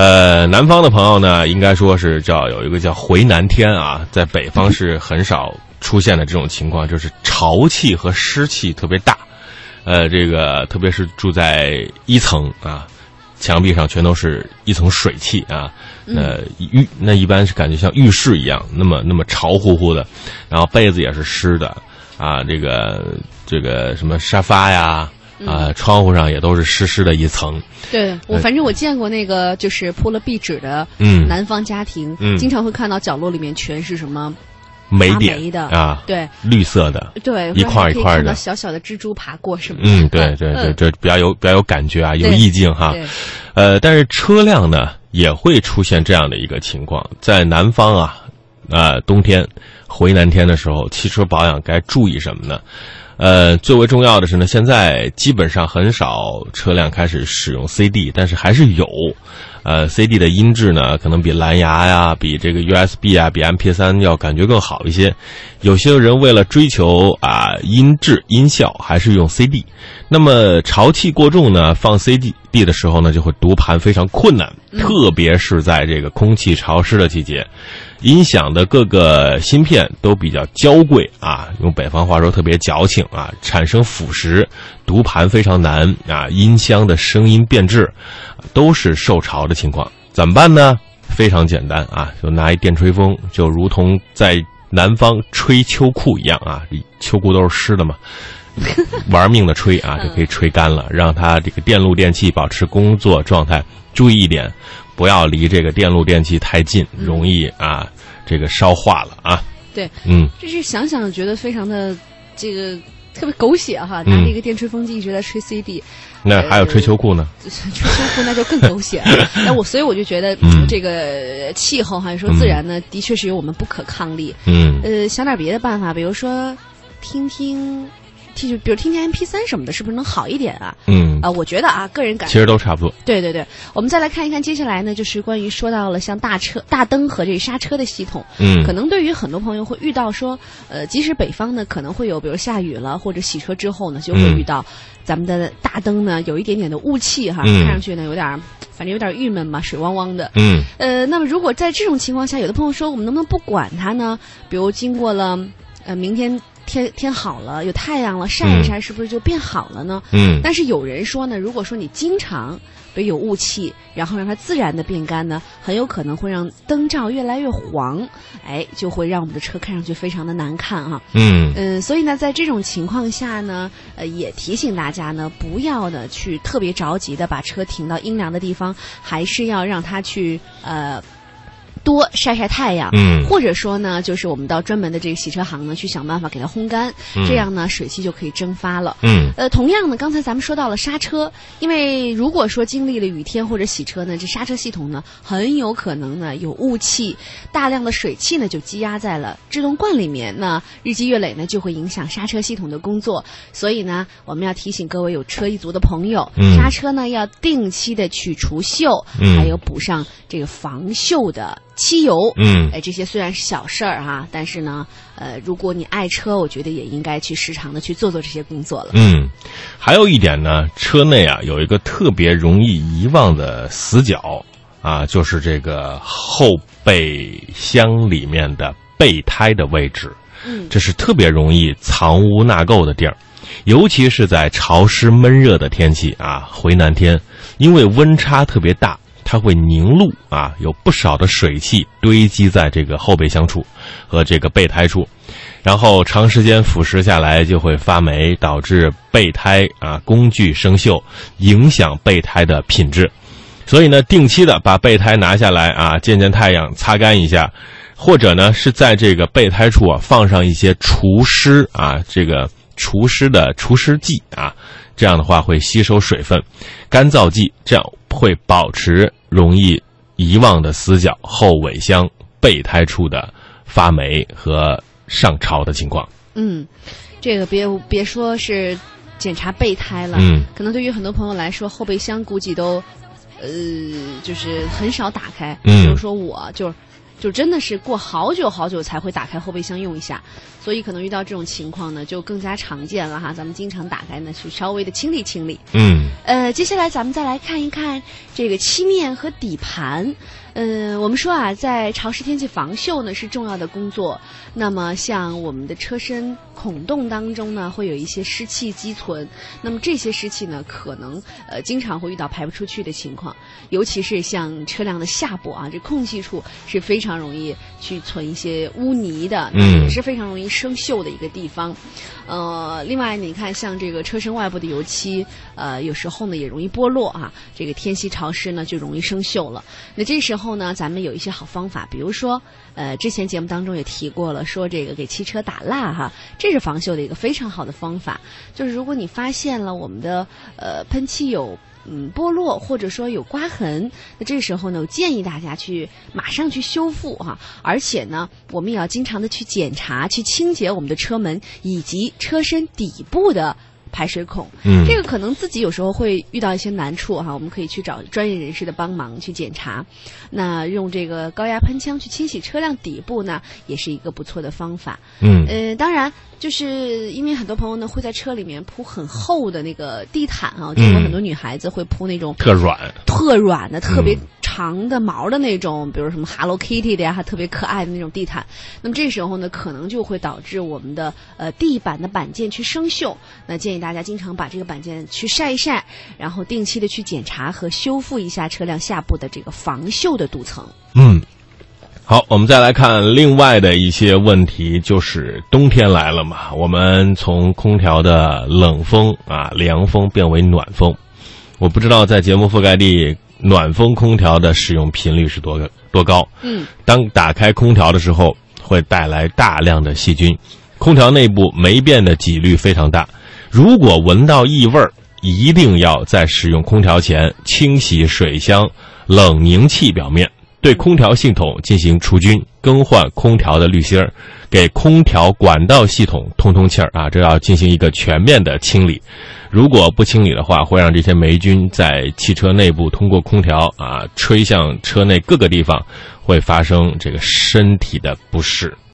呃，南方的朋友呢，应该说是叫有一个叫回南天啊，在北方是很少出现的这种情况，就是潮气和湿气特别大。呃，这个特别是住在一层啊，墙壁上全都是一层水汽啊，呃浴那一般是感觉像浴室一样，那么那么潮乎乎的，然后被子也是湿的啊，这个这个什么沙发呀啊，窗户上也都是湿湿的一层。对我，反正我见过那个就是铺了壁纸的嗯南方家庭，嗯经常会看到角落里面全是什么霉点的啊，对绿色的，对，一块一块的小小的蜘蛛爬过什么的。嗯，对 对对，嗯这比较有比较有感觉啊，有意境哈。呃，但是车辆呢也会出现这样的一个情况，在南方啊，呃，冬天回南天的时候，汽车保养该注意什么呢？呃，最为重要的是呢，现在基本上很少车辆开始使用 CD，但是还是有。呃，CD 的音质呢，可能比蓝牙呀、比这个 USB 啊、比 MP3 要感觉更好一些。有些人为了追求啊音质音效，还是用 CD。那么潮气过重呢，放 CD 的时候呢，就会读盘非常困难，特别是在这个空气潮湿的季节。音响的各个芯片都比较娇贵啊，用北方话说特别矫情啊，产生腐蚀，读盘非常难啊，音箱的声音变质，都是受潮的情况。怎么办呢？非常简单啊，就拿一电吹风，就如同在南方吹秋裤一样啊，秋裤都是湿的嘛，玩命的吹啊，就可以吹干了，让它这个电路电器保持工作状态。注意一点，不要离这个电路电器太近，容易啊这个烧化了啊。对，嗯，这是想想觉得非常的这个特别狗血哈，拿着一个电吹风机一直在吹 CD，那还有吹秋裤呢？吹秋裤那就更狗血了。那我所以我就觉得，嗯这个气候还是说自然呢，的确是有我们不可抗力。嗯呃，想点别的办法，比如说听听，听比如听听 MP 三什么的，是不是能好一点啊？嗯啊、，我觉得啊，个人感其实都差不多。对对对，我们再来看一看接下来呢，就是关于说到了像大车、大灯和这个刹车的系统，嗯，可能对于很多朋友会遇到说，呃，即使北方呢可能会有，比如下雨了或者洗车之后呢，就会嗯遇到咱们的大灯呢有一点点的雾气哈，嗯看上去呢有点儿，反正有点儿郁闷嘛，水汪汪的。嗯呃，那么如果在这种情况下，有的朋友说，我们能不能不管它呢？比如经过了，呃，明天天天好了，有太阳了，晒一晒，是不是就变好了呢？嗯。但是有人说呢，如果说你经常比如有雾气，然后让它自然的变干呢，很有可能会让灯罩越来越黄，哎，就会让我们的车看上去非常的难看哈、嗯。嗯，所以呢，在这种情况下呢，呃，也提醒大家呢，不要呢去特别着急的把车停到阴凉的地方，还是要让它去呃多晒晒太阳。嗯或者说呢，就是我们到专门的这个洗车行呢，去想办法给它烘干，嗯这样呢，水汽就可以蒸发了。嗯呃，同样呢，刚才咱们说到了刹车，因为如果说经历了雨天或者洗车呢，这刹车系统呢很有可能呢有雾气，大量的水汽呢就积压在了制动罐里面，那日积月累呢就会影响刹车系统的工作。所以呢，我们要提醒各位有车一族的朋友，嗯刹车呢要定期的去除锈，嗯还有补上这个防锈的漆油。嗯哎，这些虽然是小事儿哈，但是呢，呃，如果你爱车，我觉得也应该去时常的去做做这些工作了。嗯，还有一点呢，车内啊有一个特别容易遗忘的死角啊，就是这个后备箱里面的备胎的位置。嗯这是特别容易藏污纳垢的地儿，尤其是在潮湿闷热的天气啊，回南天，因为温差特别大，它会凝露啊，有不少的水汽堆积在这个后备箱处和这个备胎处，然后长时间腐蚀下来就会发霉，导致备胎啊工具生锈，影响备胎的品质。所以呢，定期的把备胎拿下来啊，见见太阳，擦干一下，或者呢是在这个备胎处啊放上一些除湿啊，这个除湿的除湿剂啊，这样的话会吸收水分，干燥剂，这样会保持容易遗忘的死角后尾箱备胎处的发霉和上潮的情况。嗯，这个别别说是检查备胎了，嗯可能对于很多朋友来说，后备箱估计都，呃，就是很少打开。嗯比如说我就是就真的是过好久好久才会打开后备箱用一下，所以可能遇到这种情况呢，就更加常见了哈。咱们经常打开呢，去稍微的清理清理。嗯，呃，接下来咱们再来看一看这个漆面和底盘。嗯，我们说啊，在潮湿天气防锈呢是重要的工作。那么像我们的车身孔洞当中呢，会有一些湿气积存。那么这些湿气呢，可能呃经常会遇到排不出去的情况，尤其是像车辆的下部啊，这空隙处是非常容易去存一些污泥的，嗯也是非常容易生锈的一个地方。呃，另外你看，像这个车身外部的油漆，呃，有时候呢也容易剥落啊。这个天气潮湿呢，就容易生锈了。那这时候后呢，咱们有一些好方法，比如说，呃，之前节目当中也提过了，说这个给汽车打蜡哈，这是防锈的一个非常好的方法。就是如果你发现了我们的呃喷漆有嗯剥落或者说有刮痕，那这时候呢，我建议大家去马上去修复哈、而且呢，我们也要经常的去检查、去清洁我们的车门以及车身底部的。排水孔，嗯。这个可能自己有时候会遇到一些难处哈，我们可以去找专业人士的帮忙去检查。那用这个高压喷枪去清洗车辆底部呢，也是一个不错的方法。嗯。呃，当然，就是因为很多朋友呢会在车里面铺很厚的那个地毯啊，我见过嗯很多女孩子会铺那种特软，特软的、特别嗯长的毛的那种，比如什么 Hello Kitty 的呀，还特别可爱的那种地毯。那么这时候呢，可能就会导致我们的呃地板的板件去生锈。那建议大家经常把这个板件去晒一晒，然后定期的去检查和修复一下车辆下部的这个防锈的镀层。嗯。好，我们再来看另外的一些问题，就是冬天来了嘛，我们从空调的冷风啊、凉风变为暖风。我不知道在节目覆盖地，暖风空调的使用频率是多个多高。嗯，当打开空调的时候，会带来大量的细菌，空调内部霉变的几率非常大。如果闻到异味儿，一定要在使用空调前清洗水箱冷凝器表面，对空调系统进行除菌，更换空调的滤芯儿，给空调管道系统通通气儿啊！这要进行一个全面的清理。如果不清理的话，会让这些霉菌在汽车内部通过空调啊吹向车内各个地方，会发生这个身体的不适。